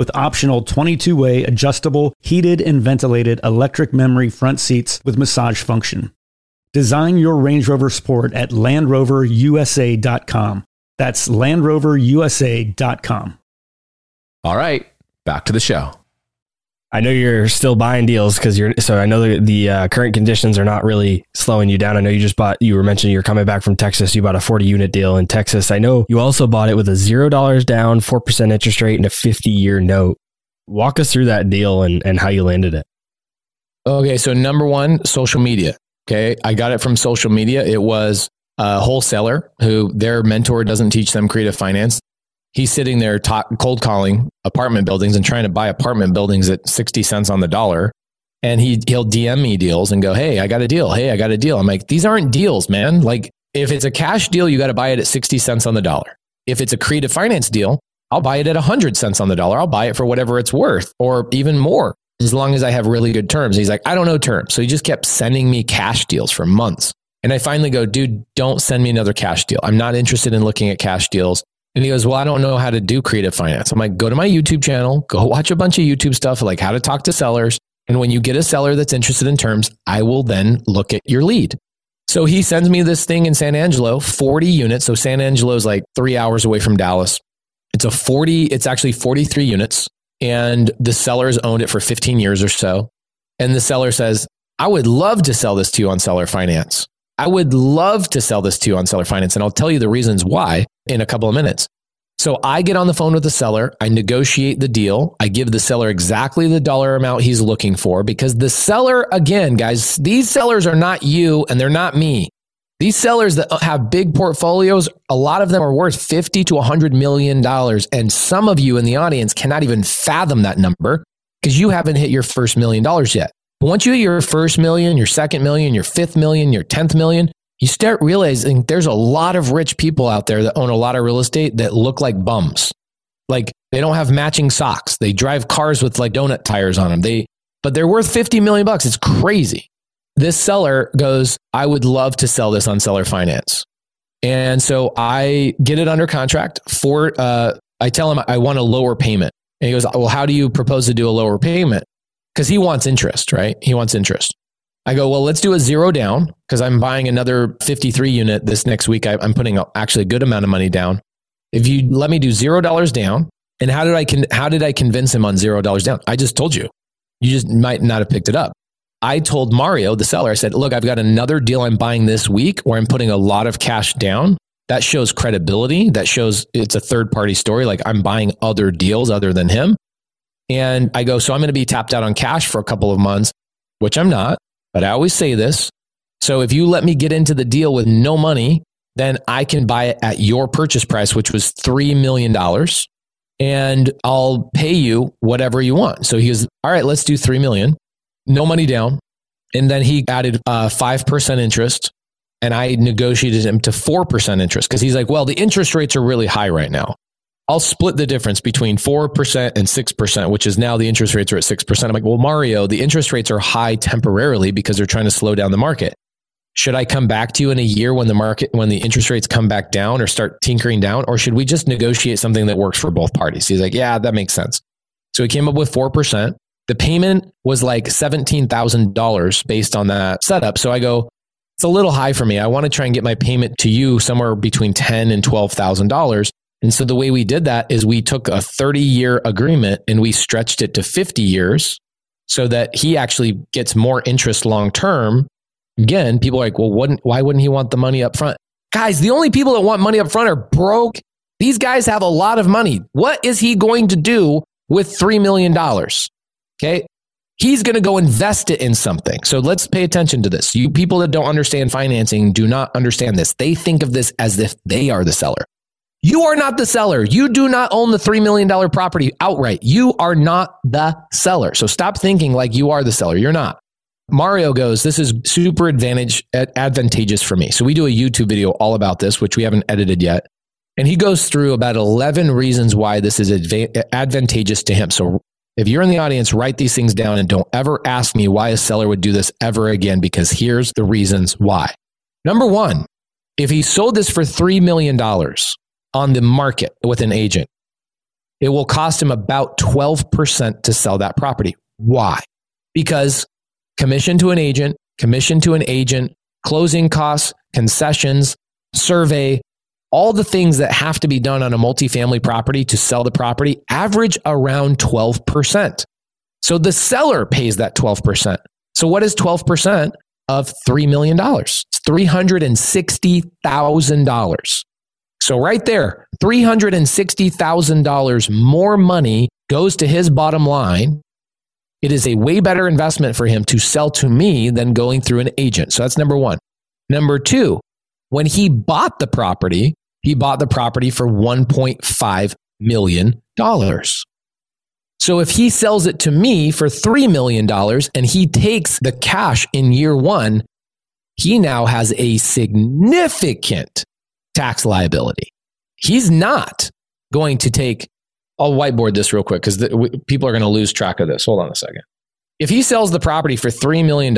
with optional 22 way adjustable, heated, and ventilated electric memory front seats with massage function. Design your Range Rover Sport at LandRoverUSA.com. That's LandRoverUSA.com. All right, back to the show. I know you're still buying deals because you're. So I know the, the uh, current conditions are not really slowing you down. I know you just bought. You were mentioning you're coming back from Texas. You bought a 40 unit deal in Texas. I know you also bought it with a zero dollars down, four percent interest rate, and a 50 year note. Walk us through that deal and and how you landed it. Okay, so number one, social media. Okay, I got it from social media. It was a wholesaler who their mentor doesn't teach them creative finance. He's sitting there talk, cold calling apartment buildings and trying to buy apartment buildings at 60 cents on the dollar. And he, he'll DM me deals and go, Hey, I got a deal. Hey, I got a deal. I'm like, these aren't deals, man. Like if it's a cash deal, you got to buy it at 60 cents on the dollar. If it's a creative finance deal, I'll buy it at 100 cents on the dollar. I'll buy it for whatever it's worth or even more as long as I have really good terms. He's like, I don't know terms. So he just kept sending me cash deals for months. And I finally go, dude, don't send me another cash deal. I'm not interested in looking at cash deals. And he goes, well, I don't know how to do creative finance. I'm like, go to my YouTube channel, go watch a bunch of YouTube stuff like how to talk to sellers. And when you get a seller that's interested in terms, I will then look at your lead. So he sends me this thing in San Angelo, 40 units. So San Angelo is like three hours away from Dallas. It's a 40, it's actually 43 units. And the seller's owned it for 15 years or so. And the seller says, I would love to sell this to you on seller finance. I would love to sell this to you on seller finance. And I'll tell you the reasons why in a couple of minutes. So I get on the phone with the seller. I negotiate the deal. I give the seller exactly the dollar amount he's looking for because the seller, again, guys, these sellers are not you and they're not me. These sellers that have big portfolios, a lot of them are worth 50 to 100 million dollars. And some of you in the audience cannot even fathom that number because you haven't hit your first million dollars yet. Once you hit your first million, your second million, your fifth million, your 10th million, you start realizing there's a lot of rich people out there that own a lot of real estate that look like bums. Like they don't have matching socks. They drive cars with like donut tires on them. They, but they're worth 50 million bucks. It's crazy. This seller goes, I would love to sell this on seller finance. And so I get it under contract for, uh, I tell him I want a lower payment. And he goes, Well, how do you propose to do a lower payment? Because he wants interest, right? He wants interest. I go, well, let's do a zero down because I'm buying another 53 unit this next week. I, am putting actually a good amount of money down. If you let me do zero dollars down, and how did I con- how did I convince him on zero dollars down? I just told you. You just might not have picked it up. I told Mario, the seller, I said, look, I've got another deal I'm buying this week where I'm putting a lot of cash down. That shows credibility. That shows it's a third party story. Like I'm buying other deals other than him. And I go, so I'm going to be tapped out on cash for a couple of months, which I'm not, but I always say this. So if you let me get into the deal with no money, then I can buy it at your purchase price, which was $3 million. And I'll pay you whatever you want. So he goes, all right, let's do 3 million, no money down. And then he added uh, 5% interest and I negotiated him to 4% interest because he's like, well, the interest rates are really high right now. I'll split the difference between 4% and 6%, which is now the interest rates are at 6%. I'm like, well, Mario, the interest rates are high temporarily because they're trying to slow down the market. Should I come back to you in a year when the market, when the interest rates come back down or start tinkering down? Or should we just negotiate something that works for both parties? He's like, yeah, that makes sense. So he came up with 4%. The payment was like $17,000 based on that setup. So I go, it's a little high for me. I want to try and get my payment to you somewhere between ten and $12,000. And so the way we did that is we took a 30 year agreement and we stretched it to 50 years so that he actually gets more interest long term. Again, people are like, well, wouldn't, why wouldn't he want the money up front? Guys, the only people that want money up front are broke. These guys have a lot of money. What is he going to do with $3 million? Okay. He's going to go invest it in something. So let's pay attention to this. You people that don't understand financing do not understand this. They think of this as if they are the seller. You are not the seller. You do not own the $3 million property outright. You are not the seller. So stop thinking like you are the seller. You're not. Mario goes, This is super advantage, advantageous for me. So we do a YouTube video all about this, which we haven't edited yet. And he goes through about 11 reasons why this is adva- advantageous to him. So if you're in the audience, write these things down and don't ever ask me why a seller would do this ever again, because here's the reasons why. Number one, if he sold this for $3 million, on the market with an agent, it will cost him about 12% to sell that property. Why? Because commission to an agent, commission to an agent, closing costs, concessions, survey, all the things that have to be done on a multifamily property to sell the property average around 12%. So the seller pays that 12%. So what is 12% of $3 million? It's $360,000. So, right there, $360,000 more money goes to his bottom line. It is a way better investment for him to sell to me than going through an agent. So, that's number one. Number two, when he bought the property, he bought the property for $1.5 million. So if he sells it to me for $3 million and he takes the cash in year one, he now has a significant tax liability. He's not going to take, I'll whiteboard this real quick because people are going to lose track of this. Hold on a second. If he sells the property for $3 million,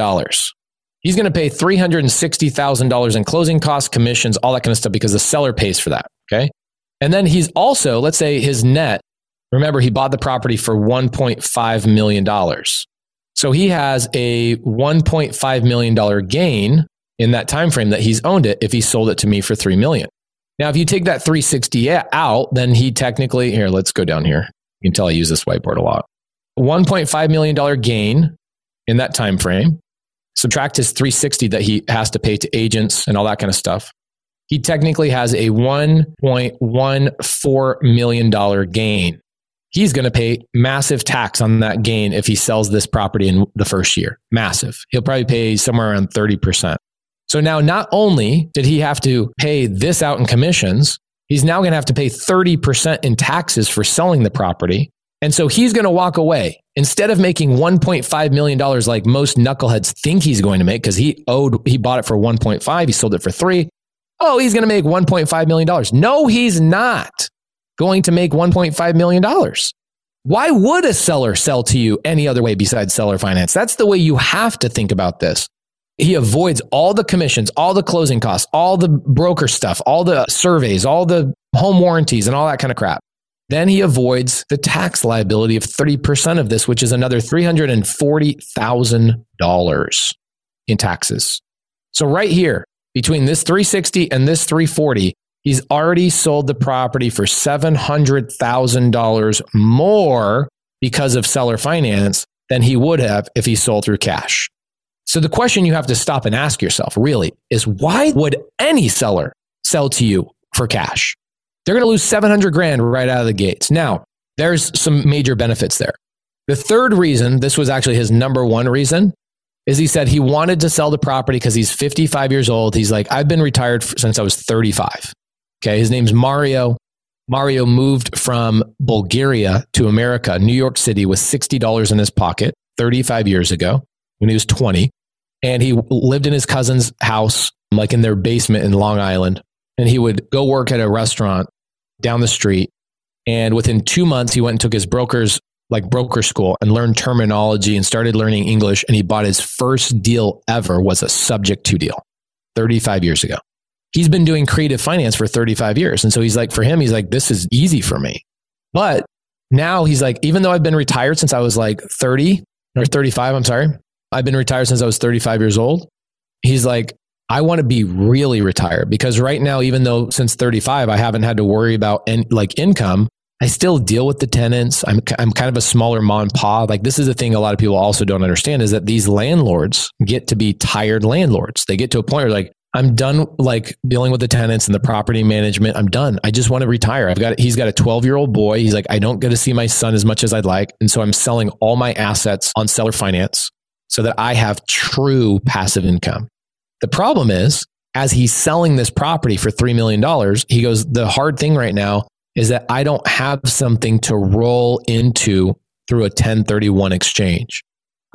he's going to pay $360,000 in closing costs, commissions, all that kind of stuff because the seller pays for that. Okay. And then he's also, let's say his net, remember, he bought the property for $1.5 million. So he has a $1.5 million gain in that time frame that he's owned it if he sold it to me for 3 million. Now, if you take that 360 out, then he technically, here, let's go down here. You can tell I use this whiteboard a lot. $1.5 million gain in that time frame. Subtract his 360 that he has to pay to agents and all that kind of stuff. He technically has a $1.14 million gain. He's going to pay massive tax on that gain if he sells this property in the first year. Massive. He'll probably pay somewhere around 30%. So now not only did he have to pay this out in commissions, he's now going to have to pay 30% in taxes for selling the property. And so he's going to walk away instead of making $1.5 million like most knuckleheads think he's going to make because he owed, he bought it for 1.5, he sold it for three. Oh, he's going to make $1.5 million. No, he's not going to make $1.5 million. Why would a seller sell to you any other way besides seller finance? That's the way you have to think about this. He avoids all the commissions, all the closing costs, all the broker stuff, all the surveys, all the home warranties, and all that kind of crap. Then he avoids the tax liability of 30% of this, which is another $340,000 in taxes. So, right here, between this 360 and this 340, he's already sold the property for $700,000 more because of seller finance than he would have if he sold through cash. So the question you have to stop and ask yourself really is why would any seller sell to you for cash? They're going to lose 700 grand right out of the gates. Now, there's some major benefits there. The third reason, this was actually his number one reason, is he said he wanted to sell the property because he's 55 years old. He's like, I've been retired since I was 35. Okay. His name's Mario. Mario moved from Bulgaria to America, New York City, with $60 in his pocket 35 years ago when he was 20. And he lived in his cousin's house, like in their basement in Long Island. And he would go work at a restaurant down the street. And within two months, he went and took his broker's like broker school and learned terminology and started learning English. And he bought his first deal ever was a subject to deal 35 years ago. He's been doing creative finance for 35 years. And so he's like, for him, he's like, this is easy for me. But now he's like, even though I've been retired since I was like 30 or 35, I'm sorry, I've been retired since I was 35 years old. He's like, I want to be really retired because right now, even though since 35, I haven't had to worry about in, like income, I still deal with the tenants. I'm, I'm kind of a smaller mom and. Like this is the thing a lot of people also don't understand is that these landlords get to be tired landlords. They get to a point where like, I'm done like dealing with the tenants and the property management. I'm done. I just want to retire. I've got, he's got a 12 year old boy. He's like, I don't get to see my son as much as I'd like. And so I'm selling all my assets on seller finance so that I have true passive income. The problem is, as he's selling this property for $3 million, he goes, The hard thing right now is that I don't have something to roll into through a 1031 exchange.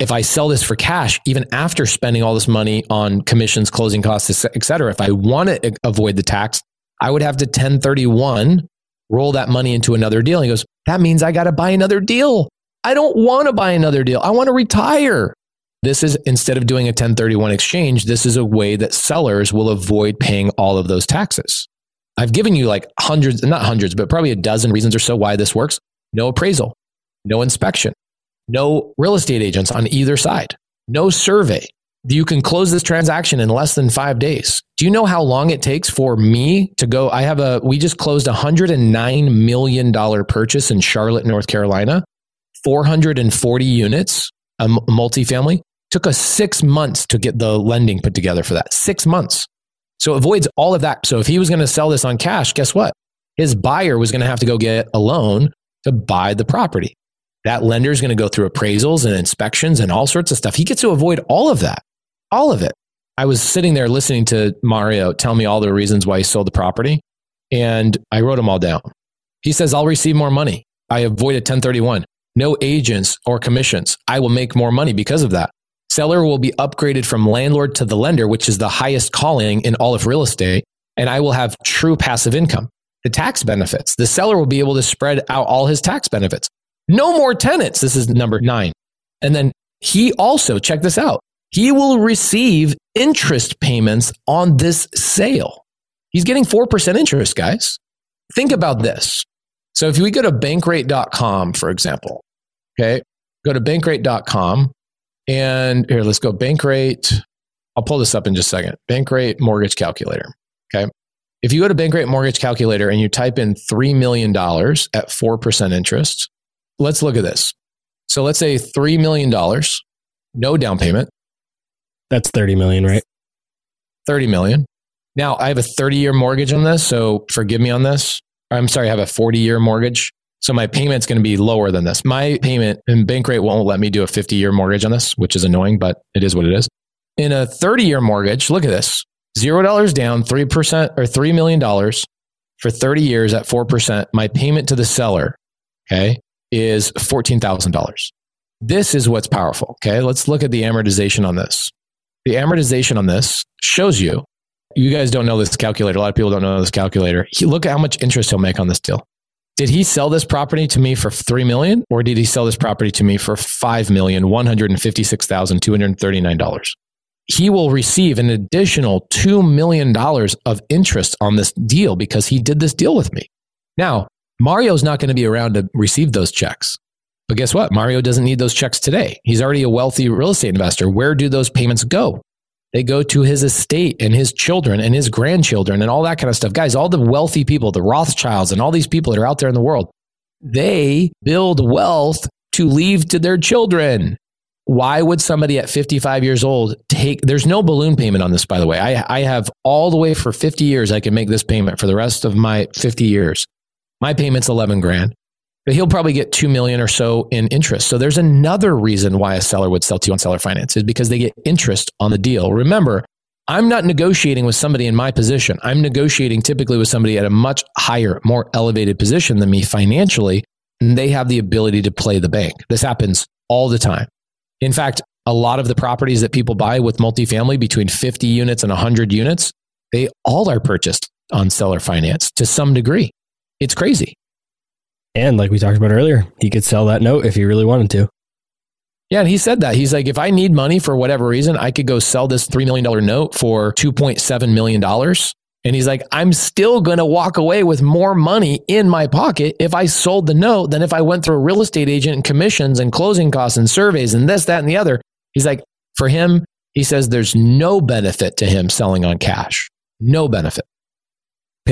If I sell this for cash, even after spending all this money on commissions, closing costs, et cetera, if I want to avoid the tax, I would have to 1031 roll that money into another deal. he goes, That means I got to buy another deal. I don't want to buy another deal. I want to retire. This is instead of doing a 1031 exchange, this is a way that sellers will avoid paying all of those taxes. I've given you like hundreds, not hundreds, but probably a dozen reasons or so why this works. No appraisal, no inspection, no real estate agents on either side, no survey. You can close this transaction in less than five days. Do you know how long it takes for me to go? I have a, we just closed a $109 million purchase in Charlotte, North Carolina, 440 units, a multifamily. Took us six months to get the lending put together for that. Six months. So it avoids all of that. So if he was going to sell this on cash, guess what? His buyer was going to have to go get a loan to buy the property. That lender is going to go through appraisals and inspections and all sorts of stuff. He gets to avoid all of that, all of it. I was sitting there listening to Mario tell me all the reasons why he sold the property, and I wrote them all down. He says, I'll receive more money. I avoided 1031. No agents or commissions. I will make more money because of that. Seller will be upgraded from landlord to the lender, which is the highest calling in all of real estate. And I will have true passive income. The tax benefits. The seller will be able to spread out all his tax benefits. No more tenants. This is number nine. And then he also, check this out, he will receive interest payments on this sale. He's getting 4% interest, guys. Think about this. So if we go to bankrate.com, for example, okay, go to bankrate.com and here, let's go Bankrate. I'll pull this up in just a second. Bankrate mortgage calculator. Okay. If you go to Bankrate mortgage calculator and you type in $3 million at 4% interest, let's look at this. So let's say $3 million, no down payment. That's 30 million, right? 30 million. Now I have a 30 year mortgage on this. So forgive me on this. I'm sorry, I have a 40 year mortgage. So my payment's going to be lower than this. My payment and Bankrate won't let me do a 50 year mortgage on this, which is annoying, but it is what it is. In a 30 year mortgage, look at this $0 down, 3% or $3 million for 30 years at 4%. My payment to the seller, okay, is $14,000. This is what's powerful. Okay. Let's look at the amortization on this. The amortization on this shows you, you guys don't know this calculator. A lot of people don't know this calculator. Look at how much interest he'll make on this deal did he sell this property to me for 3 million or did he sell this property to me for $5,156,239? He will receive an additional $2 million of interest on this deal because he did this deal with me. Now, Mario's not going to be around to receive those checks. But guess what? Mario doesn't need those checks today. He's already a wealthy real estate investor. Where do those payments go? They go to his estate and his children and his grandchildren and all that kind of stuff. Guys, all the wealthy people, the Rothschilds and all these people that are out there in the world, they build wealth to leave to their children. Why would somebody at 55 years old take, there's no balloon payment on this, by the way. I, I have all the way for 50 years, I can make this payment for the rest of my 50 years. My payment's 11 grand but he'll probably get 2 million or so in interest. So there's another reason why a seller would sell to you on seller finance is because they get interest on the deal. Remember, I'm not negotiating with somebody in my position. I'm negotiating typically with somebody at a much higher, more elevated position than me financially, and they have the ability to play the bank. This happens all the time. In fact, a lot of the properties that people buy with multifamily between 50 units and 100 units, they all are purchased on seller finance to some degree. It's crazy. And like we talked about earlier, he could sell that note if he really wanted to. Yeah, and he said that. He's like, if I need money for whatever reason, I could go sell this $3 million note for $2.7 million And he's like, I'm still going to walk away with more money in my pocket if I sold the note than if I went through a real estate agent and commissions and closing costs and surveys and this, that, and the other. He's like, for him, he says there's no benefit to him selling on cash. No benefit.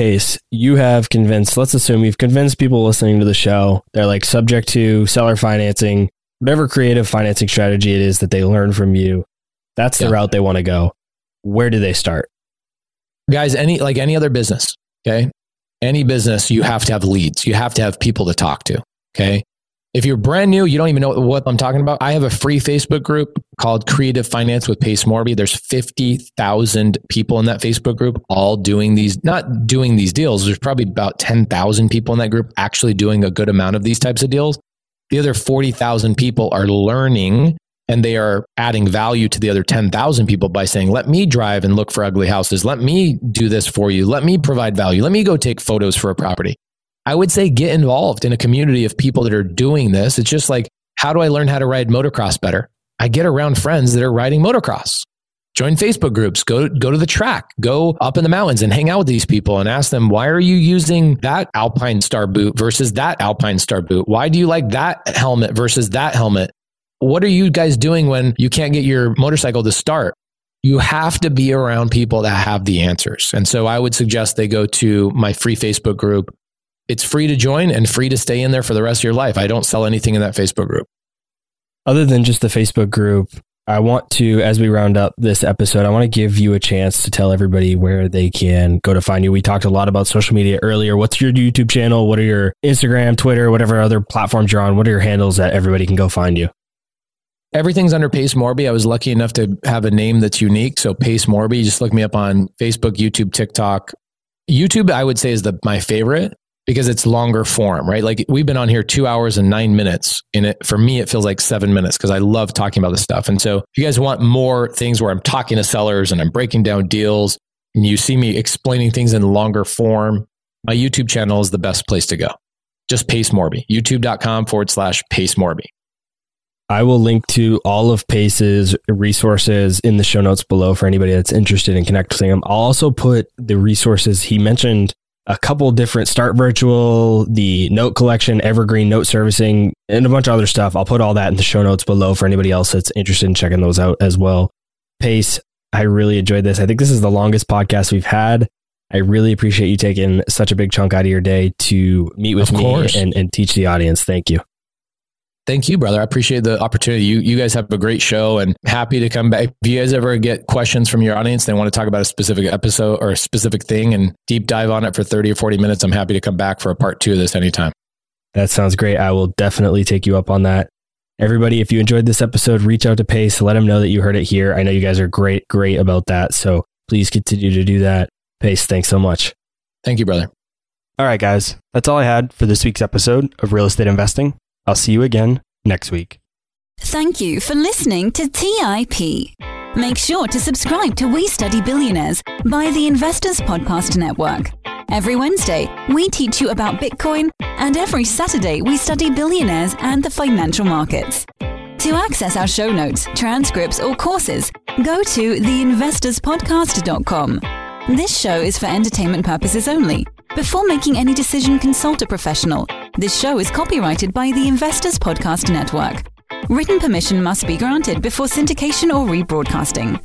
Pace, you have convinced, let's assume you've convinced people listening to the show, they're like subject to seller financing, whatever creative financing strategy it is that they learn from you. That's the Yeah. route they want to go. Where do they start? guys any like any other business okay any business you have to have leads you have to have people to talk to okay if you're brand new you don't even know what i'm talking about i have a free facebook group called creative finance with pace morby there's 50000 people in that facebook group all doing these not doing these deals there's probably about 10000 people in that group actually doing a good amount of these types of deals the other 40000 people are learning and they are adding value to the other 10,000 people by saying, let me drive and look for ugly houses. Let me do this for you. Let me provide value. Let me go take photos for a property. I would say get involved in a community of people that are doing this. It's just like, how do I learn how to ride motocross better? I get around friends that are riding motocross. Join Facebook groups, go, go to the track, go up in the mountains and hang out with these people and ask them, why are you using that Alpine Star boot versus that Alpine Star boot? Why do you like that helmet versus that helmet? What are you guys doing when you can't get your motorcycle to start? You have to be around people that have the answers. And so I would suggest they go to my free Facebook group. It's free to join and free to stay in there for the rest of your life. I don't sell anything in that Facebook group. Other than just the Facebook group, I want to, as we round up this episode, I want to give you a chance to tell everybody where they can go to find you. We talked a lot about social media earlier. What's your YouTube channel? What are your Instagram, Twitter, whatever other platforms you're on? What are your handles that everybody can go find you? Everything's under Pace Morby. I was lucky enough to have a name that's unique. So Pace Morby, just look me up on Facebook, YouTube, TikTok. YouTube, I would say is the my favorite because it's longer form, right? Like we've been on here two hours and nine minutes. And it for me, it feels like seven minutes because I love talking about this stuff. And so if you guys want more things where I'm talking to sellers and I'm breaking down deals and you see me explaining things in longer form, my YouTube channel is the best place to go. Just Pace Morby, youtube.com forward slash Pace Morby. I will link to all of Pace's resources in the show notes below for anybody that's interested in connecting him. I'll also put the resources he mentioned a couple different start virtual, the note collection, evergreen note servicing, and a bunch of other stuff. I'll put all that in the show notes below for anybody else that's interested in checking those out as well. Pace, I really enjoyed this. I think this is the longest podcast we've had. I really appreciate you taking such a big chunk out of your day to meet with me and, and teach the audience. Thank you. Thank you, brother. I appreciate the opportunity. You you guys have a great show and happy to come back. If you guys ever get questions from your audience, they want to talk about a specific episode or a specific thing and deep dive on it for 30 or 40 minutes, I'm happy to come back for a part two of this anytime. That sounds great. I will definitely take you up on that. Everybody, if you enjoyed this episode, reach out to Pace, let him know that you heard it here. I know you guys are great, great about that. So please continue to do that. Pace, thanks so much. Thank you, brother. All right, guys. That's all I had for this week's episode of Real Estate Investing. I'll see you again next week. Thank you for listening to TIP. Make sure to subscribe to We Study Billionaires by the Investors Podcast Network. Every Wednesday, we teach you about Bitcoin, and every Saturday, we study billionaires and the financial markets. To access our show notes, transcripts, or courses, go to theinvestorspodcast.com. This show is for entertainment purposes only. Before making any decision, consult a professional. This show is copyrighted by the Investors Podcast Network. Written permission must be granted before syndication or rebroadcasting.